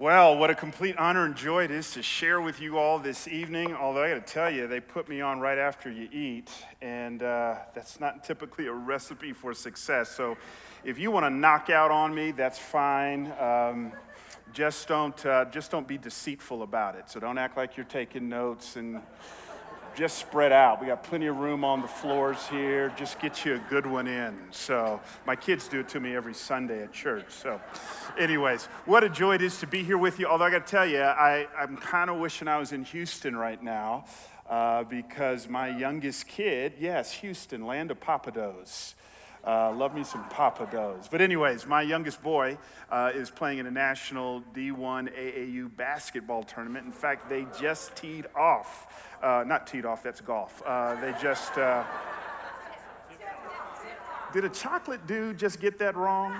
Well, what a complete honor and joy it is to share with you all this evening. Although I got to tell you, they put me on right after you eat, and uh, that's not typically a recipe for success. So, if you want to knock out on me, that's fine. Um, just don't, uh, just don't be deceitful about it. So don't act like you're taking notes and just spread out. We got plenty of room on the floors here. Just get you a good one in. So, my kids do it to me every Sunday at church. So, anyways, what a joy it is to be here with you. Although, I got to tell you, I, I'm kind of wishing I was in Houston right now uh, because my youngest kid, yes, Houston, land of Pappadeaux. Uh, love me some Pappadeaux. But, anyways, my youngest boy uh, is playing in a national D1 AAU basketball tournament. In fact, they just teed off. Uh, not teed off, that's golf. Uh, they just. Uh, did a chocolate dude just get that wrong?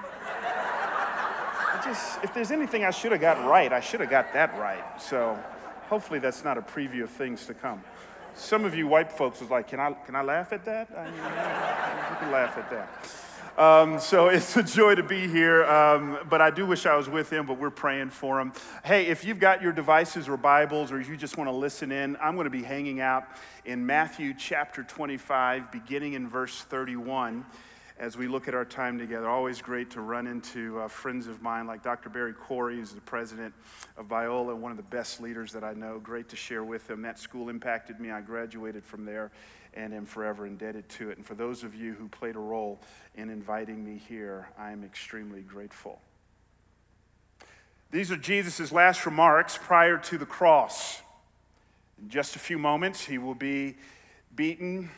Just, if there's anything I should have got right, I should have got that right. So hopefully that's not a preview of things to come. Some of you white folks was like, can I, can I laugh at that? I mean, you can laugh at that. Um, so it's a joy to be here. Um, but I do wish I was with him, but we're praying for him. Hey, if you've got your devices or Bibles or you just want to listen in, I'm going to be hanging out in Matthew chapter 25, beginning in verse 31 as we look at our time together. Always great to run into uh, friends of mine like Dr. Barry Corey, who's the president of Biola, one of the best leaders that I know. Great to share with him. That school impacted me. I graduated from there and am forever indebted to it. And for those of you who played a role in inviting me here, I am extremely grateful. These are Jesus' last remarks prior to the cross. In just a few moments, he will be beaten,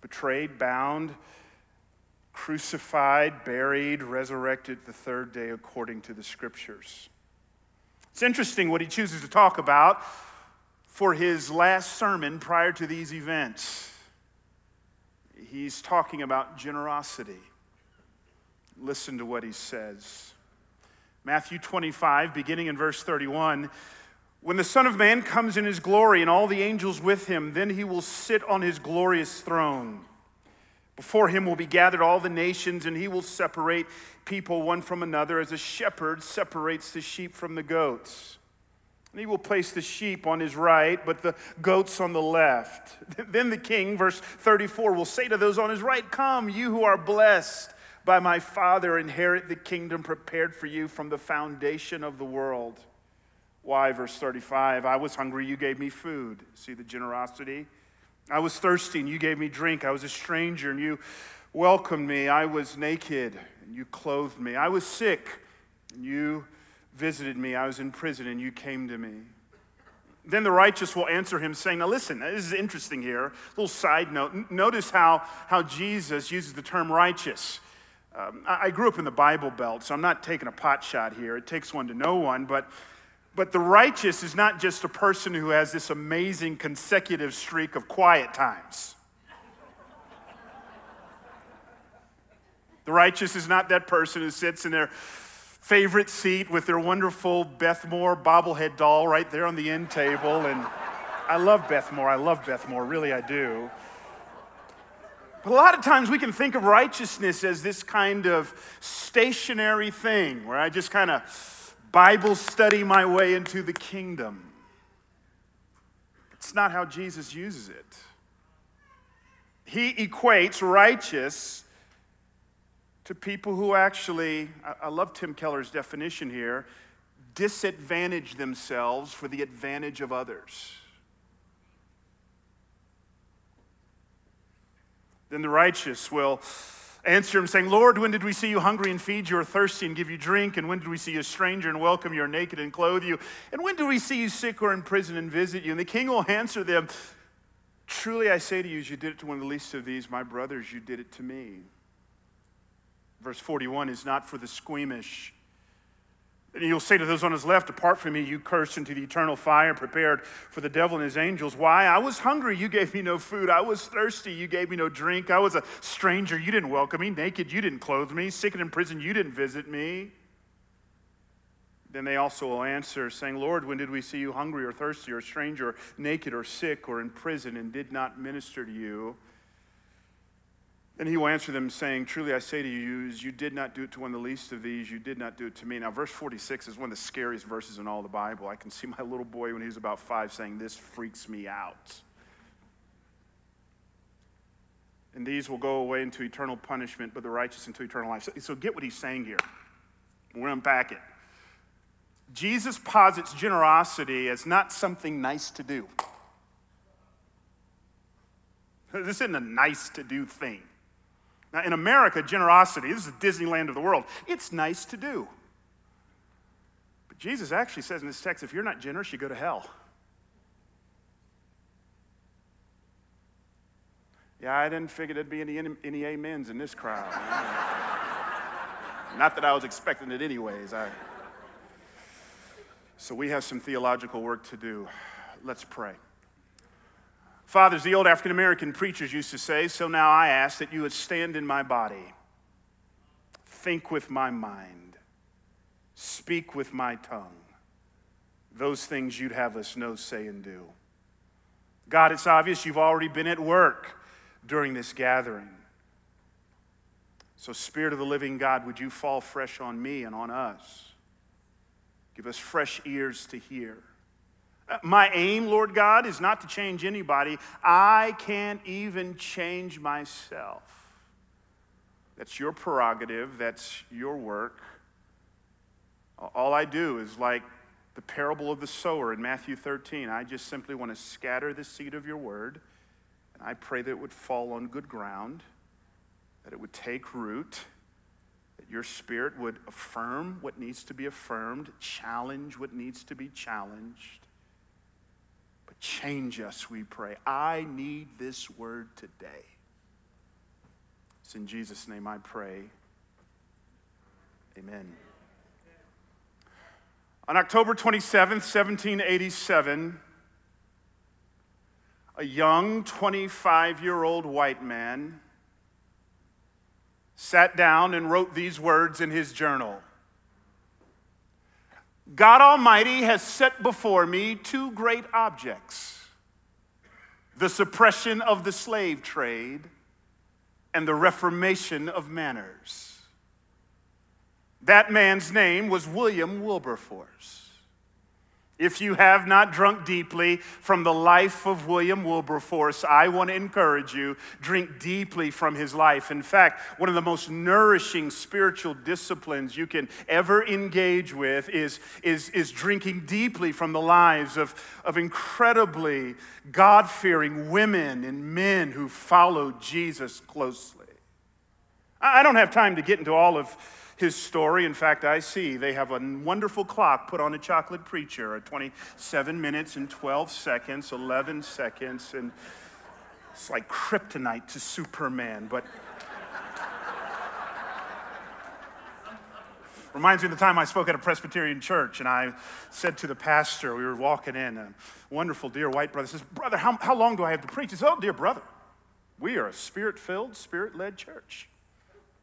betrayed, bound crucified, buried, resurrected the third day according to the scriptures. It's interesting what he chooses to talk about for his last sermon prior to these events. He's talking about generosity. Listen to what he says. Matthew 25, beginning in verse 31. When the Son of Man comes in his glory and all the angels with him, then he will sit on his glorious throne. Before him will be gathered all the nations, and he will separate people one from another as a shepherd separates the sheep from the goats. And he will place the sheep on his right, but the goats on the left. Then the king, verse 34, will say to those on his right, Come, you who are blessed by my Father, inherit the kingdom prepared for you from the foundation of the world. Why, verse 35, I was hungry, you gave me food. See the generosity? I was thirsty and you gave me drink. I was a stranger and you welcomed me. I was naked and you clothed me. I was sick and you visited me. I was in prison and you came to me. Then the righteous will answer him, saying, Now listen, this is interesting here. A little side note. Notice how, how Jesus uses the term righteous. Um, I grew up in the Bible Belt, so I'm not taking a pot shot here. It takes one to know one, but but the righteous is not just a person who has this amazing consecutive streak of quiet times. The righteous is not that person who sits in their favorite seat with their wonderful Beth Moore bobblehead doll right there on the end table. And I love Beth Moore. I love Beth Moore. Really, I do. But a lot of times we can think of righteousness as this kind of stationary thing where I just kind of Bible study my way into the kingdom. It's not how Jesus uses it. He equates righteous to people who actually, I love Tim Keller's definition here, disadvantage themselves for the advantage of others. Then the righteous will answer him, saying, Lord, when did we see you hungry and feed you, or thirsty and give you drink? And when did we see you a stranger and welcome you, or naked and clothe you? And when did we see you sick or in prison and visit you? And the king will answer them, Truly I say to you, as you did it to one of the least of these, my brothers, you did it to me. Verse 41 is not for the squeamish and he'll say to those on his left, Depart from me, you cursed, into the eternal fire prepared for the devil and his angels. Why? I was hungry, you gave me no food. I was thirsty, you gave me no drink. I was a stranger, you didn't welcome me. Naked, you didn't clothe me. Sick and in prison, you didn't visit me. Then they also will answer, saying, Lord, when did we see you hungry or thirsty or stranger or naked or sick or in prison and did not minister to you? Then he will answer them, saying, Truly I say to you, you did not do it to one of the least of these, you did not do it to me. Now, verse 46 is one of the scariest verses in all the Bible. I can see my little boy when he was about five saying, This freaks me out. And these will go away into eternal punishment, but the righteous into eternal life. So, so get what he's saying here. We're going to unpack it. Jesus posits generosity as not something nice to do. This isn't a nice to do thing. Now, in America, generosity, this is the Disneyland of the world, it's nice to do. But Jesus actually says in this text if you're not generous, you go to hell. Yeah, I didn't figure there'd be any, any amens in this crowd. not that I was expecting it, anyways. I... So we have some theological work to do. Let's pray. Fathers, the old African American preachers used to say, So now I ask that you would stand in my body, think with my mind, speak with my tongue, those things you'd have us know, say, and do. God, it's obvious you've already been at work during this gathering. So, Spirit of the living God, would you fall fresh on me and on us? Give us fresh ears to hear my aim, Lord God, is not to change anybody. I can't even change myself. That's your prerogative, that's your work. All I do is like the parable of the sower in Matthew 13. I just simply want to scatter the seed of your word, and I pray that it would fall on good ground, that it would take root, that your spirit would affirm what needs to be affirmed, challenge what needs to be challenged Change us, we pray. I need this word today. It's in Jesus' name I pray. Amen. On October 27th, 1787, a young 25 year old white man sat down and wrote these words in his journal God Almighty has set before me two great objects the suppression of the slave trade and the reformation of manners. That man's name was William Wilberforce. If you have not drunk deeply from the life of William Wilberforce, I want to encourage you, drink deeply from his life. In fact, one of the most nourishing spiritual disciplines you can ever engage with is, is, is drinking deeply from the lives of, of incredibly God fearing women and men who followed Jesus closely. I don't have time to get into all of his story. In fact, I see they have a wonderful clock put on a chocolate preacher at 27 minutes and 12 seconds, 11 seconds, and it's like kryptonite to Superman. But reminds me of the time I spoke at a Presbyterian church, and I said to the pastor, we were walking in, a wonderful, dear white brother says, Brother, how, how long do I have to preach? He says, Oh, dear brother, we are a spirit filled, spirit led church.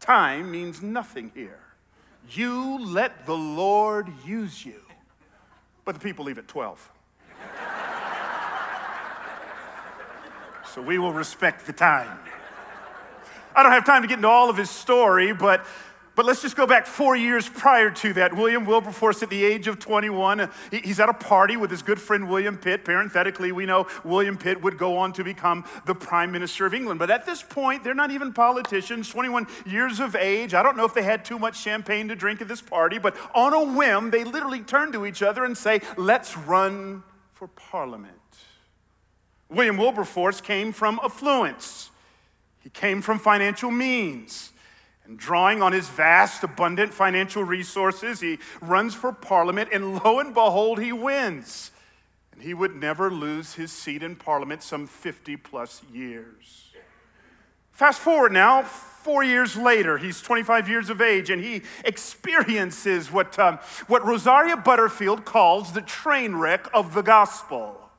Time means nothing here. You let the Lord use you. But the people leave at 12. so we will respect the time. I don't have time to get into all of his story, but but let's just go back four years prior to that. William Wilberforce, at the age of 21, uh, he's at a party with his good friend William Pitt. Parenthetically, we know William Pitt would go on to become the Prime Minister of England. But at this point, they're not even politicians, 21 years of age. I don't know if they had too much champagne to drink at this party, but on a whim, they literally turn to each other and say, Let's run for Parliament. William Wilberforce came from affluence, he came from financial means. And drawing on his vast, abundant financial resources, he runs for parliament, and lo and behold, he wins. And he would never lose his seat in parliament some 50 plus years. Fast forward now, four years later, he's 25 years of age, and he experiences what, um, what Rosaria Butterfield calls the train wreck of the gospel.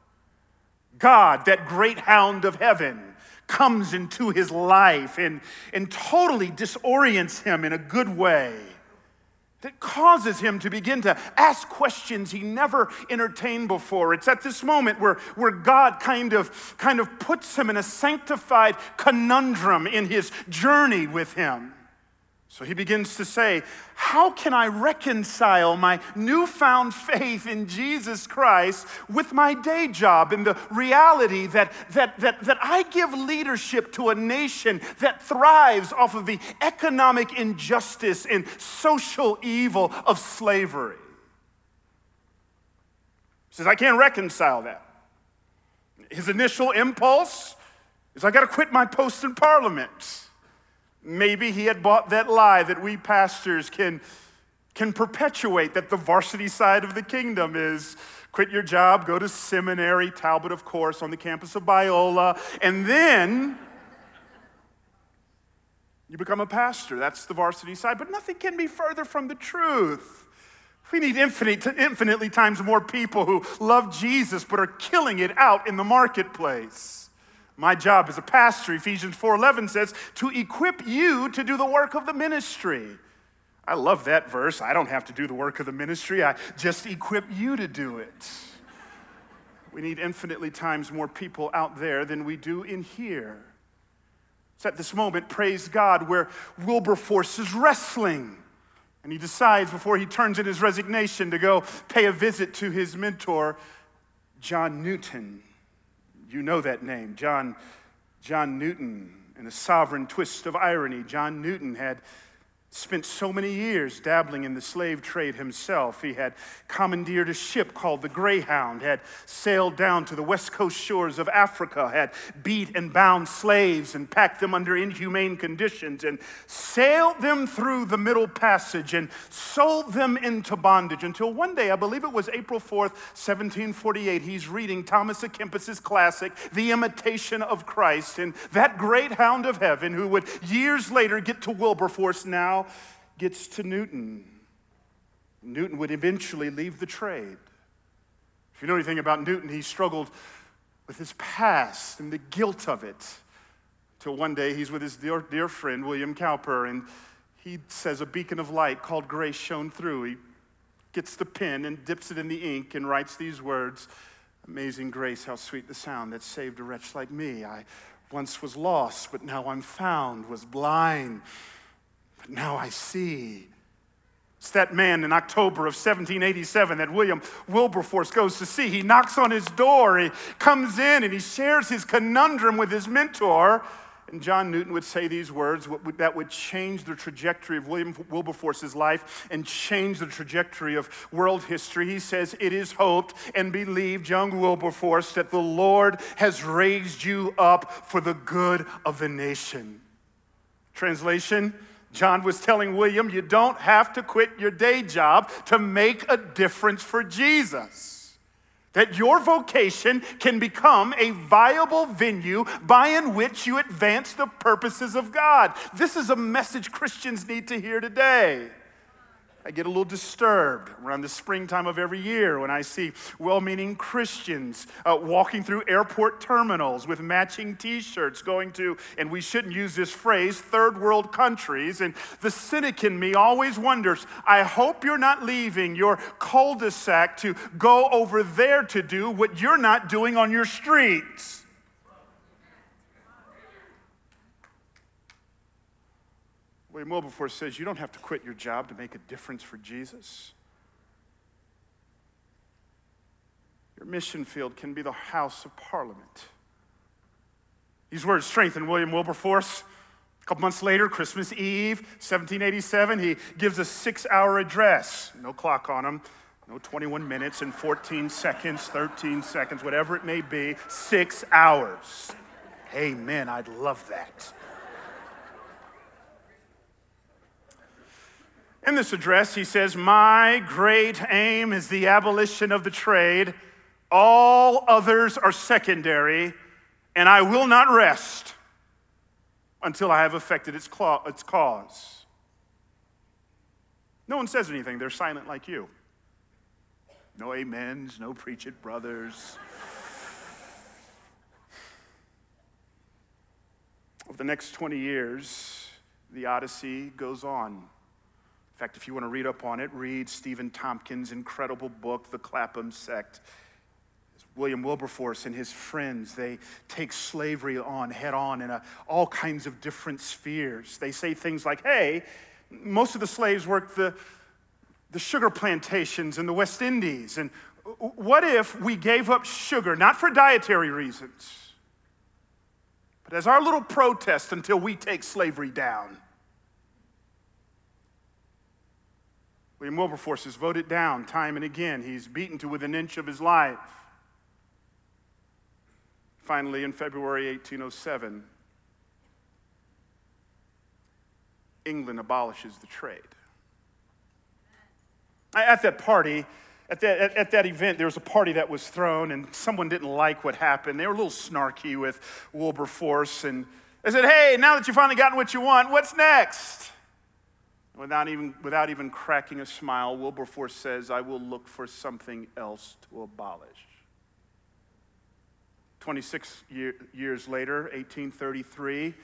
God, that great hound of heaven comes into his life and, and totally disorients him in a good way. that causes him to begin to ask questions he never entertained before. It's at this moment where, where God kind of, kind of puts him in a sanctified conundrum in his journey with him. So he begins to say, How can I reconcile my newfound faith in Jesus Christ with my day job and the reality that, that, that, that I give leadership to a nation that thrives off of the economic injustice and social evil of slavery? He says, I can't reconcile that. His initial impulse is, I got to quit my post in parliament. Maybe he had bought that lie that we pastors can, can perpetuate that the varsity side of the kingdom is quit your job, go to seminary, Talbot, of course, on the campus of Biola, and then you become a pastor. That's the varsity side. But nothing can be further from the truth. We need infinite, infinitely times more people who love Jesus but are killing it out in the marketplace. My job as a pastor, Ephesians 4:11 says, to equip you to do the work of the ministry. I love that verse. I don't have to do the work of the ministry. I just equip you to do it. We need infinitely times more people out there than we do in here. It's at this moment, praise God, where Wilberforce is wrestling. And he decides before he turns in his resignation to go pay a visit to his mentor, John Newton. You know that name, John, John Newton. In a sovereign twist of irony, John Newton had spent so many years dabbling in the slave trade himself. He had commandeered a ship called the Greyhound, had sailed down to the west coast shores of Africa, had beat and bound slaves and packed them under inhumane conditions, and sailed them through the Middle Passage and sold them into bondage until one day, I believe it was April 4th, 1748, he's reading Thomas à Kempis's classic, The Imitation of Christ, and that great hound of heaven who would years later get to Wilberforce gets to Newton. Newton would eventually leave the trade. If you know anything about Newton, he struggled with his past and the guilt of it. Till one day he's with his dear, dear friend, William Cowper, and he says a beacon of light called grace shone through. He gets the pen and dips it in the ink and writes these words Amazing grace, how sweet the sound that saved a wretch like me. I once was lost, but now I'm found, was blind but now I see. It's that man in October of 1787 that William Wilberforce goes to see. He knocks on his door, he comes in, and he shares his conundrum with his mentor. And John Newton would say these words that would change the trajectory of William Wilberforce's life and change the trajectory of world history. He says, It is hoped and believed, young Wilberforce, that the Lord has raised you up for the good of the nation. Translation, John was telling William, you don't have to quit your day job to make a difference for Jesus. That your vocation can become a viable venue by in which you advance the purposes of God. This is a message Christians need to hear today. I get a little disturbed around the springtime of every year when I see well meaning Christians uh, walking through airport terminals with matching t shirts going to, and we shouldn't use this phrase, third world countries. And the cynic in me always wonders I hope you're not leaving your cul de sac to go over there to do what you're not doing on your streets. William Wilberforce says you don't have to quit your job to make a difference for Jesus. Your mission field can be the House of Parliament. These words strengthen William Wilberforce. A couple months later, Christmas Eve, 1787, he gives a six hour address. No clock on him, no 21 minutes and 14 seconds, 13 seconds, whatever it may be. Six hours. Amen. I'd love that. In this address, he says, My great aim is the abolition of the trade. All others are secondary, and I will not rest until I have effected its, cause. No one says anything, they're silent like you. No amens, no preach it, brothers. Over the next 20 years, the Odyssey goes on. In fact, if you want to read up on it, read Stephen Tomkins' incredible book, The Clapham Sect. William Wilberforce and his friends, they take slavery on head on in a, all kinds of different spheres. They say things like, hey, most of the slaves worked the, the sugar plantations in the West Indies. And what if we gave up sugar, not for dietary reasons, but as our little protest until we take slavery down? William Wilberforce has voted down time and again. He's beaten to within an inch of his life. Finally, in February 1807, England abolishes the trade. At that party, at that, at, at, that event, there was a party that was thrown, and someone didn't like what happened. They were a little snarky with Wilberforce, and they said, Hey, now that you've finally gotten what you want, what's next? Without even, without even cracking a smile, Wilberforce says, I will look for something else to abolish. 26 year, years later, 1833,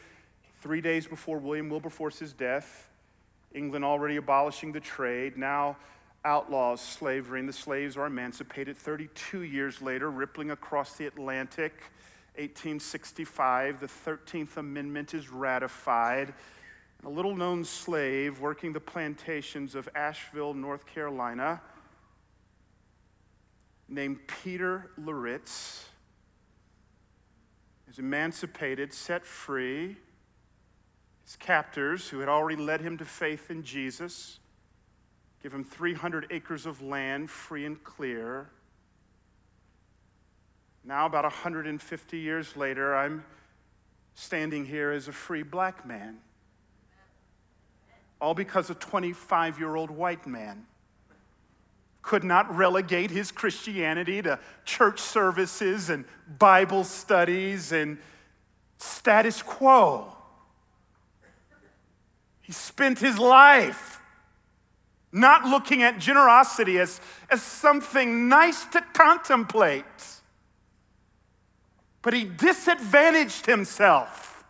three days before William Wilberforce's death, England already abolishing the trade, now outlaws slavery, and the slaves are emancipated. 32 years later, rippling across the Atlantic, 1865, the 13th Amendment is ratified. A little known slave working the plantations of Asheville, North Carolina, named Peter Loritts is emancipated, set free. His captors, who had already led him to faith in Jesus, give him 300 acres of land free and clear. Now, about 150 years later, I'm standing here as a free black man. All because a 25 year old white man could not relegate his Christianity to church services and Bible studies and status quo. He spent his life not looking at generosity as, as something nice to contemplate, but he disadvantaged himself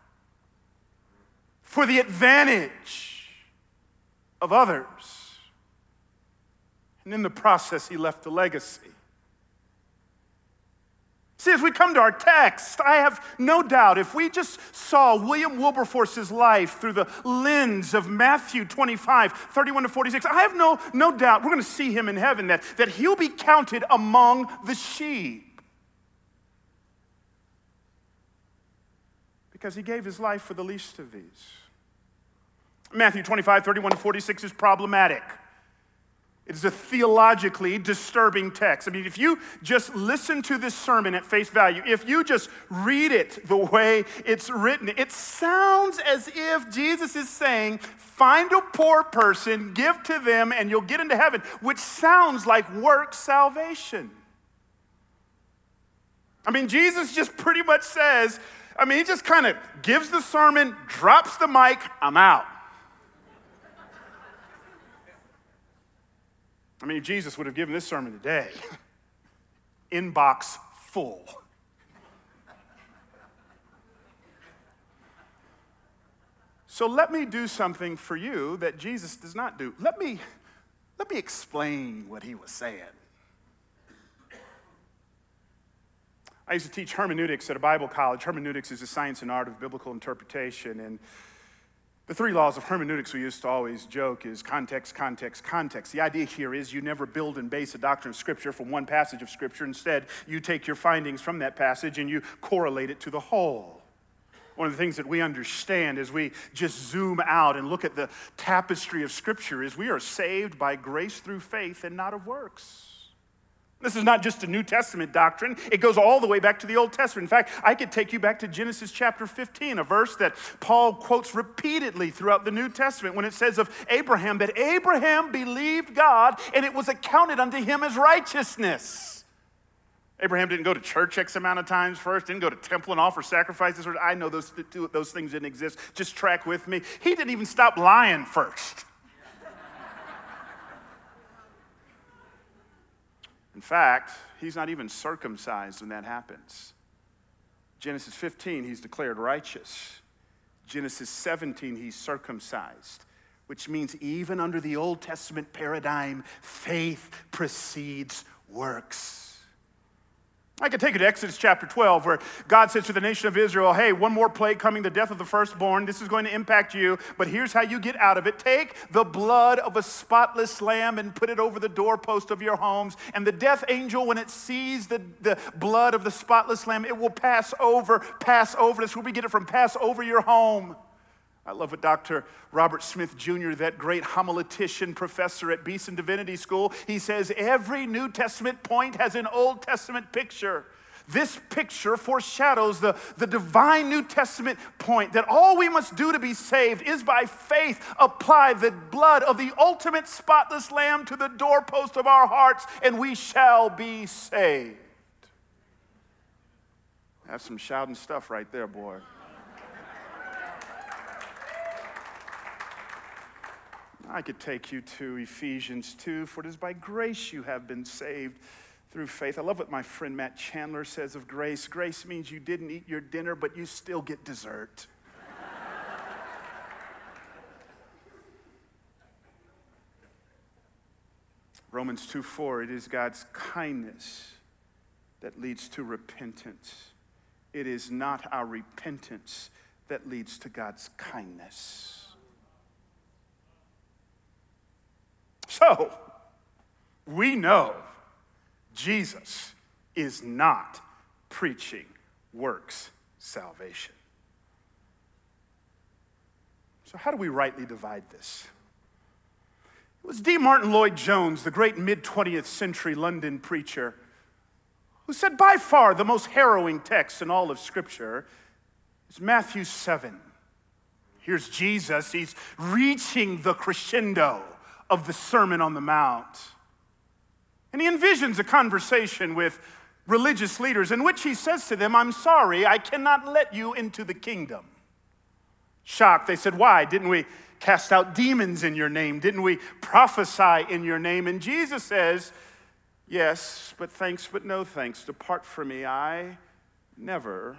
for the advantage of others. And in the process, he left a legacy. See, as we come to our text, I have no doubt if we just saw William Wilberforce's life through the lens of Matthew 25, 31 to 46, I have no, no doubt we're going to see him in heaven, that, that he'll be counted among the sheep. Because he gave his life for the least of these. Matthew 25, 31 to 46 is problematic. It is a theologically disturbing text. I mean, if you just listen to this sermon at face value, if you just read it the way it's written, it sounds as if Jesus is saying, find a poor person, give to them, and you'll get into heaven, which sounds like work salvation. I mean, Jesus just pretty much says, I mean, he just kind of gives the sermon, drops the mic, I'm out. I mean, Jesus would have given this sermon today. Inbox full. So let me do something for you that Jesus does not do. Let me, let me explain what he was saying. I used to teach hermeneutics at a Bible college. Hermeneutics is the science and art of biblical interpretation. And the three laws of hermeneutics we used to always joke is context, context, context. The idea here is you never build and base a doctrine of Scripture from one passage of Scripture. Instead, you take your findings from that passage and you correlate it to the whole. One of the things that we understand as we just zoom out and look at the tapestry of Scripture is we are saved by grace through faith and not of works. This is not just a New Testament doctrine, it goes all the way back to the Old Testament. In fact, I could take you back to Genesis chapter 15, a verse that Paul quotes repeatedly throughout the New Testament when it says of Abraham that Abraham believed God and it was accounted unto him as righteousness. Abraham didn't go to church X amount of times first, didn't go to temple and offer sacrifices. I know those, those things didn't exist. Just track with me. He didn't even stop lying first. In fact, he's not even circumcised when that happens. Genesis 15, he's declared righteous. Genesis 17, he's circumcised. which means even under the Old Testament paradigm, faith precedes works. I could take you to Exodus chapter 12, where God says to the nation of Israel, Hey, one more plague coming, the death of the firstborn. This is going to impact you, but here's how you get out of it. Take the blood of a spotless lamb and put it over the doorpost of your homes. And the death angel, when it sees the, the blood of the spotless lamb, it will pass over, pass over. That's where we get it from pass over your home. I love what Dr. Robert Smith Jr., that great homiletician professor at Beeson Divinity School, he says every New Testament point has an Old Testament picture. This picture foreshadows the, the divine New Testament point that all we must do to be saved is by faith apply the blood of the ultimate spotless lamb to the doorpost of our hearts, and we shall be saved. That's some shouting stuff right there, boy. I could take you to Ephesians 2, for it is by grace you have been saved through faith. I love what my friend Matt Chandler says of grace. Grace means you didn't eat your dinner, but you still get dessert. Romans 2 4, it is God's kindness that leads to repentance. It is not our repentance that leads to God's kindness. So, we know Jesus is not preaching works salvation. So, how do we rightly divide this? It was D. Martyn Lloyd Jones, the great mid 20th century London preacher, who said by far the most harrowing text in all of Scripture is Matthew 7. Here's Jesus, he's reaching the crescendo of the Sermon on the Mount. And he envisions a conversation with religious leaders in which he says to them, I'm sorry, I cannot let you into the kingdom. Shocked, they said, Why? Didn't we cast out demons in your name? Didn't we prophesy in your name? And Jesus says, Yes, but thanks, but no thanks. Depart from me, I never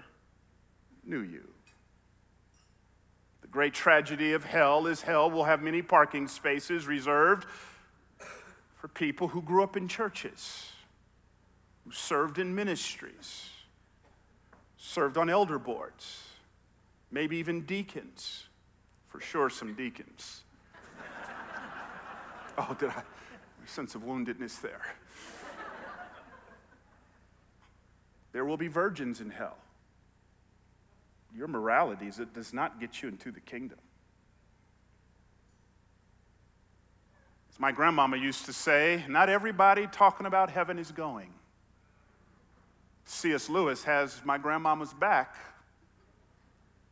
knew you great tragedy of hell is hell will have many parking spaces reserved for people who grew up in churches, who served in ministries, served on elder boards, maybe even deacons. For sure, some deacons. oh, did I? Sense of woundedness there. There will be virgins in hell your moralities, it does not get you into the kingdom. As my grandmama used to say, not everybody talking about heaven is going. C.S. Lewis has my grandmama's back.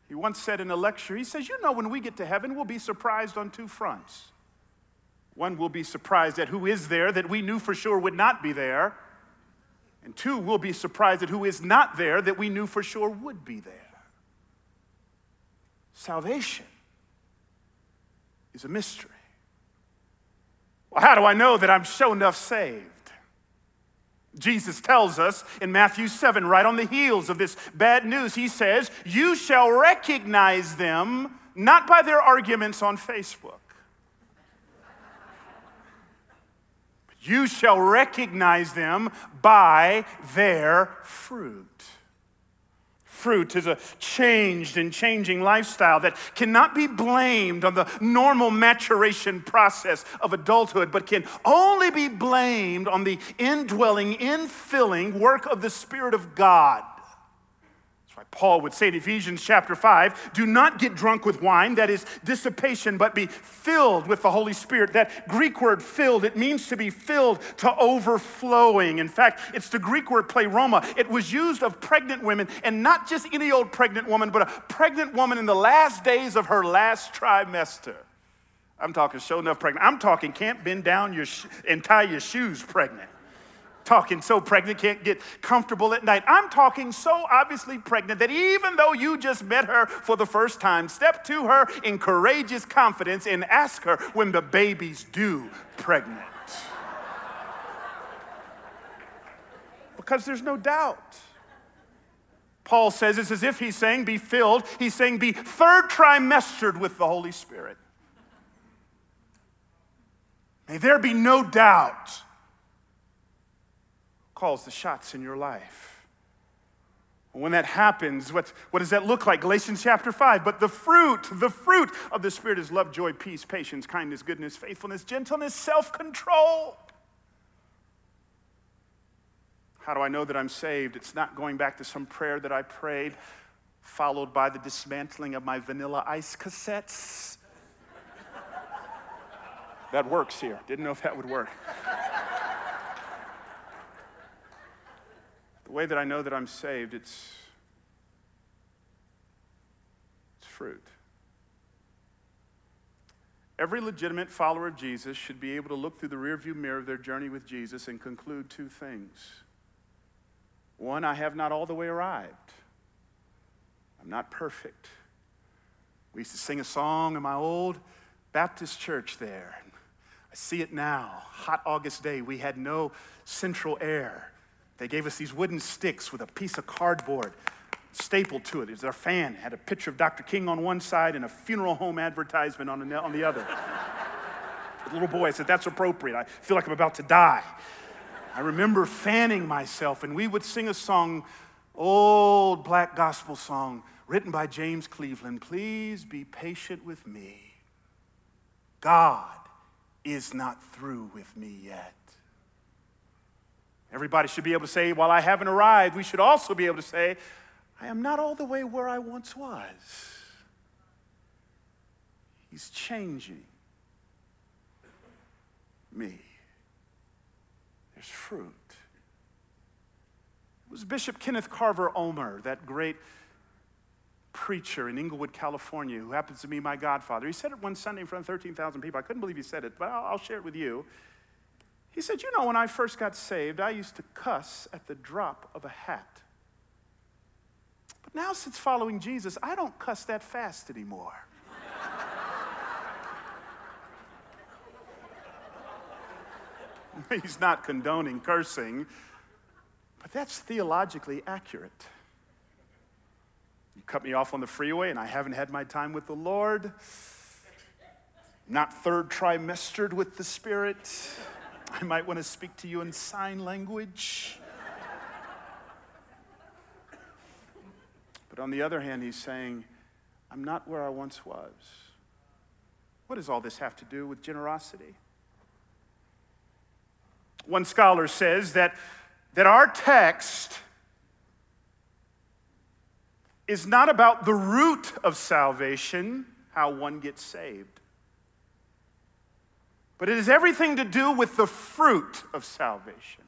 He once said in a lecture, he says, You know, when we get to heaven, we'll be surprised on two fronts. One, we'll be surprised at who is there that we knew for sure would not be there. And two, we'll be surprised at who is not there that we knew for sure would be there. Salvation is a mystery. Well, how do I know that I'm sure enough saved? Jesus tells us in Matthew 7, right on the heels of this bad news, he says, You shall recognize them not by their arguments on Facebook. but You shall recognize them by their fruit. Fruit is a changed and changing lifestyle that cannot be blamed on the normal maturation process of adulthood, but can only be blamed on the indwelling, infilling work of the Spirit of God. Paul would say in Ephesians chapter 5 do not get drunk with wine, that is dissipation, but be filled with the Holy Spirit. That Greek word filled, it means to be filled to overflowing. In fact, it's the Greek word pleroma. It was used of pregnant women, and not just any old pregnant woman, but a pregnant woman in the last days of her last trimester. I'm talking show enough pregnant. I'm talking can't bend down your sh- and tie your shoes pregnant talking so pregnant, can't get comfortable at night. I'm talking so obviously pregnant that even though you just met her for the first time, step to her in courageous confidence and ask her when the baby's due pregnant. because there's no doubt. Paul says it's as if he's saying, be filled. He's saying, be third trimestered with the Holy Spirit. May there be no doubt calls the shots in your life. When that happens, what, what does that look like? Galatians chapter 5. But the fruit, the fruit of the Spirit is love, joy, peace, patience, kindness, goodness, faithfulness, gentleness, self control. How do I know that I'm saved? It's not going back to some prayer that I prayed, followed by the dismantling of my vanilla ice cassettes. that works here. Didn't know if that would work. The way that I know that I'm saved, it's, it's fruit. Every legitimate follower of Jesus should be able to look through the rearview mirror of their journey with Jesus and conclude two things. One, I have not all the way arrived. I'm not perfect. We used to sing a song in my old Baptist church there. I see it now. Hot August day, we had no central air. They gave us these wooden sticks with a piece of cardboard stapled to it. It was our fan. It had a picture of Dr. King on one side and a funeral home advertisement on the, on the other. the little boy said, That's appropriate. I feel like I'm about to die. I remember fanning myself, and we would sing a song, old black gospel song, written by James Cleveland Please be patient with me. God is not through with me yet. Everybody should be able to say, while I haven't arrived, we should also be able to say, I am not all the way where I once was. He's changing me. There's fruit. It was Bishop Kenneth Carver Ulmer, that great preacher in Inglewood, California, who happens to be my godfather. He said it one Sunday in front of 13,000 people. I couldn't believe he said it, but I'll, I'll share it with you. He said, You know, when I first got saved, I used to cuss at the drop of a hat. But now, since following Jesus, I don't cuss that fast anymore. He's not condoning cursing, but that's theologically accurate. You cut me off on the freeway and I haven't had my time with the Lord, not third trimestered with the Spirit. I might want to speak to you in sign language. but on the other hand, he's saying, I'm not where I once was. What does all this have to do with generosity? One scholar says that, that our text is not about the root of salvation, how one gets saved but it has everything to do with the fruit of salvation.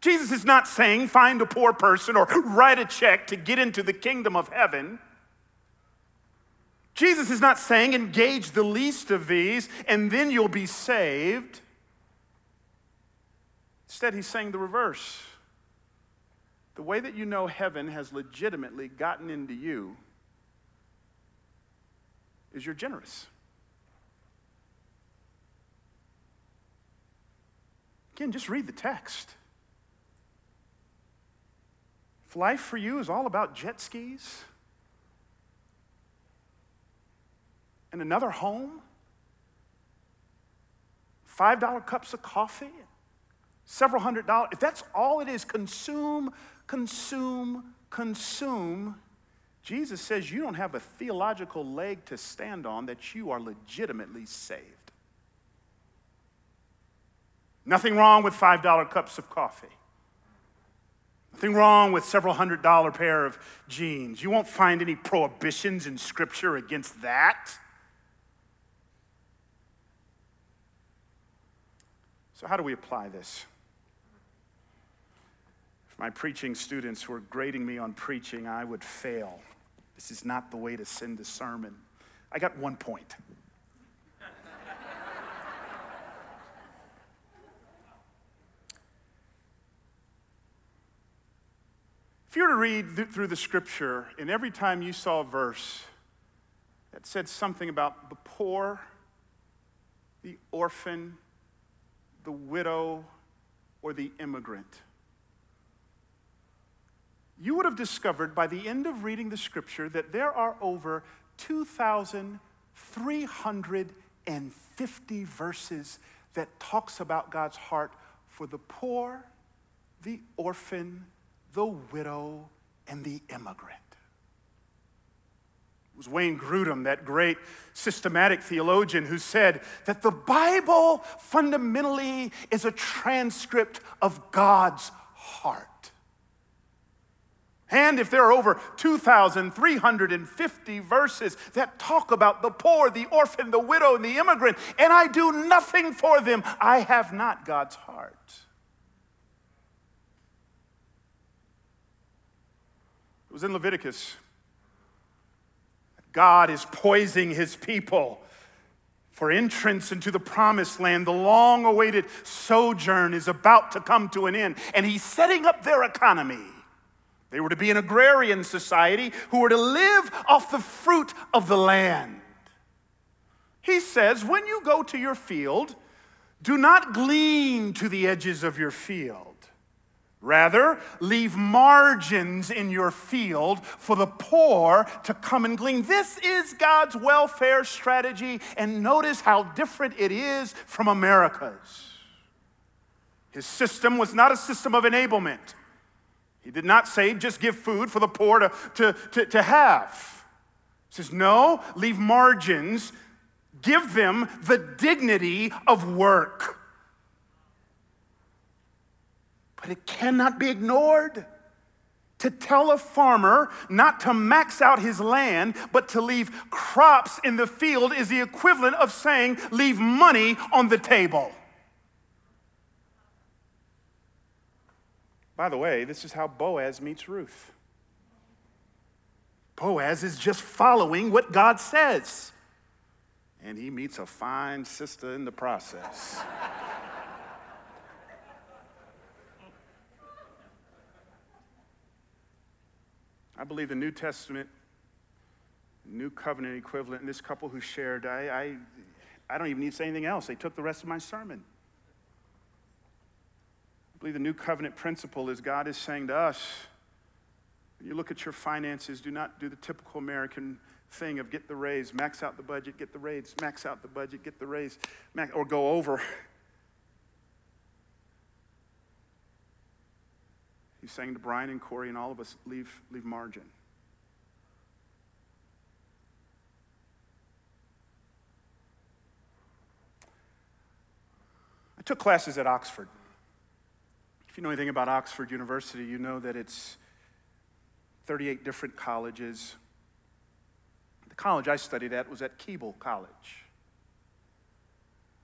Jesus is not saying find a poor person or write a check to get into the kingdom of heaven. Jesus is not saying engage the least of these and then you'll be saved. Instead, he's saying the reverse. The way that you know heaven has legitimately gotten into you is you're generous. Again, just read the text. If life for you is all about jet skis and another home, $5 cups of coffee, several hundred dollars, if that's all it is, consume, consume, consume. Jesus says you don't have a theological leg to stand on that you are legitimately saved. Nothing wrong with $5 cups of coffee. Nothing wrong with several hundred dollar pair of jeans. You won't find any prohibitions in Scripture against that. So, how do we apply this? If my preaching students were grading me on preaching, I would fail. This is not the way to send a sermon. I got one point. If you were to read th- through the scripture, and every time you saw a verse that said something about the poor, the orphan, the widow, or the immigrant, you would have discovered by the end of reading the scripture that there are over 2,300 150 verses that talks about God's heart for the poor, the orphan, the widow, and the immigrant. It was Wayne Grudem, that great systematic theologian, who said that the Bible fundamentally is a transcript of God's heart. And if there are over 2,350 verses that talk about the poor, the orphan, the widow, and the immigrant, and I do nothing for them, I have not God's heart. It was in Leviticus. God is poising his people for entrance into the promised land. The long awaited sojourn is about to come to an end, and he's setting up their economy. They were to be an agrarian society who were to live off the fruit of the land. He says, when you go to your field, do not glean to the edges of your field. Rather, leave margins in your field for the poor to come and glean. This is God's welfare strategy, and notice how different it is from America's. His system was not a system of enablement. He did not say just give food for the poor to, to, to, to have. He says, no, leave margins, give them the dignity of work. But it cannot be ignored. To tell a farmer not to max out his land, but to leave crops in the field is the equivalent of saying, leave money on the table. By the way, this is how Boaz meets Ruth. Boaz is just following what God says, and he meets a fine sister in the process. I believe the New Testament, New Covenant equivalent, and this couple who shared, I, I, I don't even need to say anything else. They took the rest of my sermon. I believe the New Covenant principle is God is saying to us, when you look at your finances, do not do the typical American thing of get the raise, max out the budget, get the raise, max out the budget, get the raise, max, or go over. He's saying to Brian and Corey and all of us, leave, leave margin. I took classes at Oxford. If you know anything about Oxford University, you know that it's 38 different colleges. The college I studied at was at Keble College.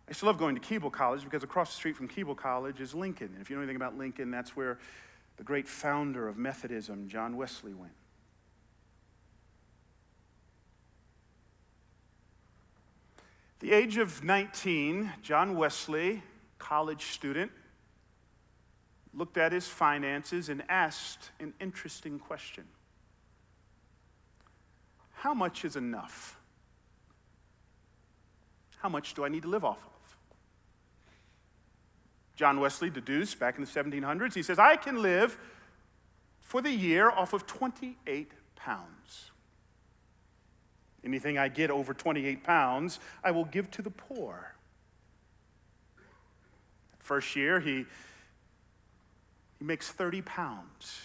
I to love going to Keble College because across the street from Keble College is Lincoln. And if you know anything about Lincoln, that's where the great founder of Methodism, John Wesley, went. The age of 19, John Wesley, college student, looked at his finances and asked an interesting question How much is enough? How much do I need to live off of? John Wesley deduced back in the 1700s, he says, I can live for the year off of 28 pounds. Anything I get over 28 pounds, I will give to the poor. First year, he, he makes 30 pounds.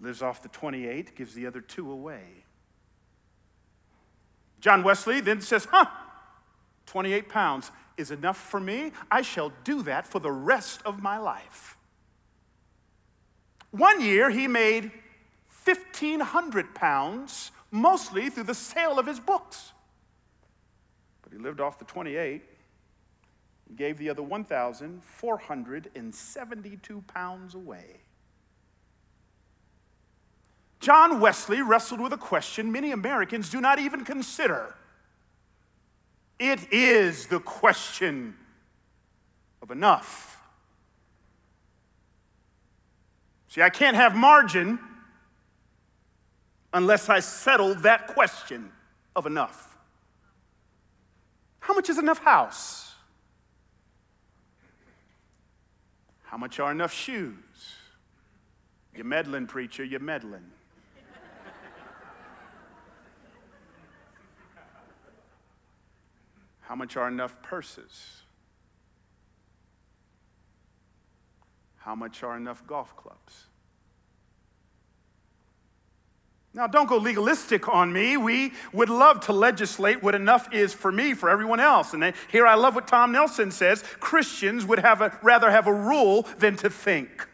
Lives off the 28, gives the other two away. John Wesley then says, huh, 28 pounds is enough for me, I shall do that for the rest of my life. One year, he made 1,500 pounds, mostly through the sale of his books. But he lived off the 28 and gave the other 1,472 pounds away. John Wesley wrestled with a question many Americans do not even consider it is the question of enough. See, I can't have margin unless I settle that question of enough. How much is enough house? How much are enough shoes? You're meddling, preacher, you're meddling. How much are enough purses? How much are enough golf clubs? Now, don't go legalistic on me. We would love to legislate what enough is for me, for everyone else. And here I love what Tom Nelson says Christians would have a, rather have a rule than to think.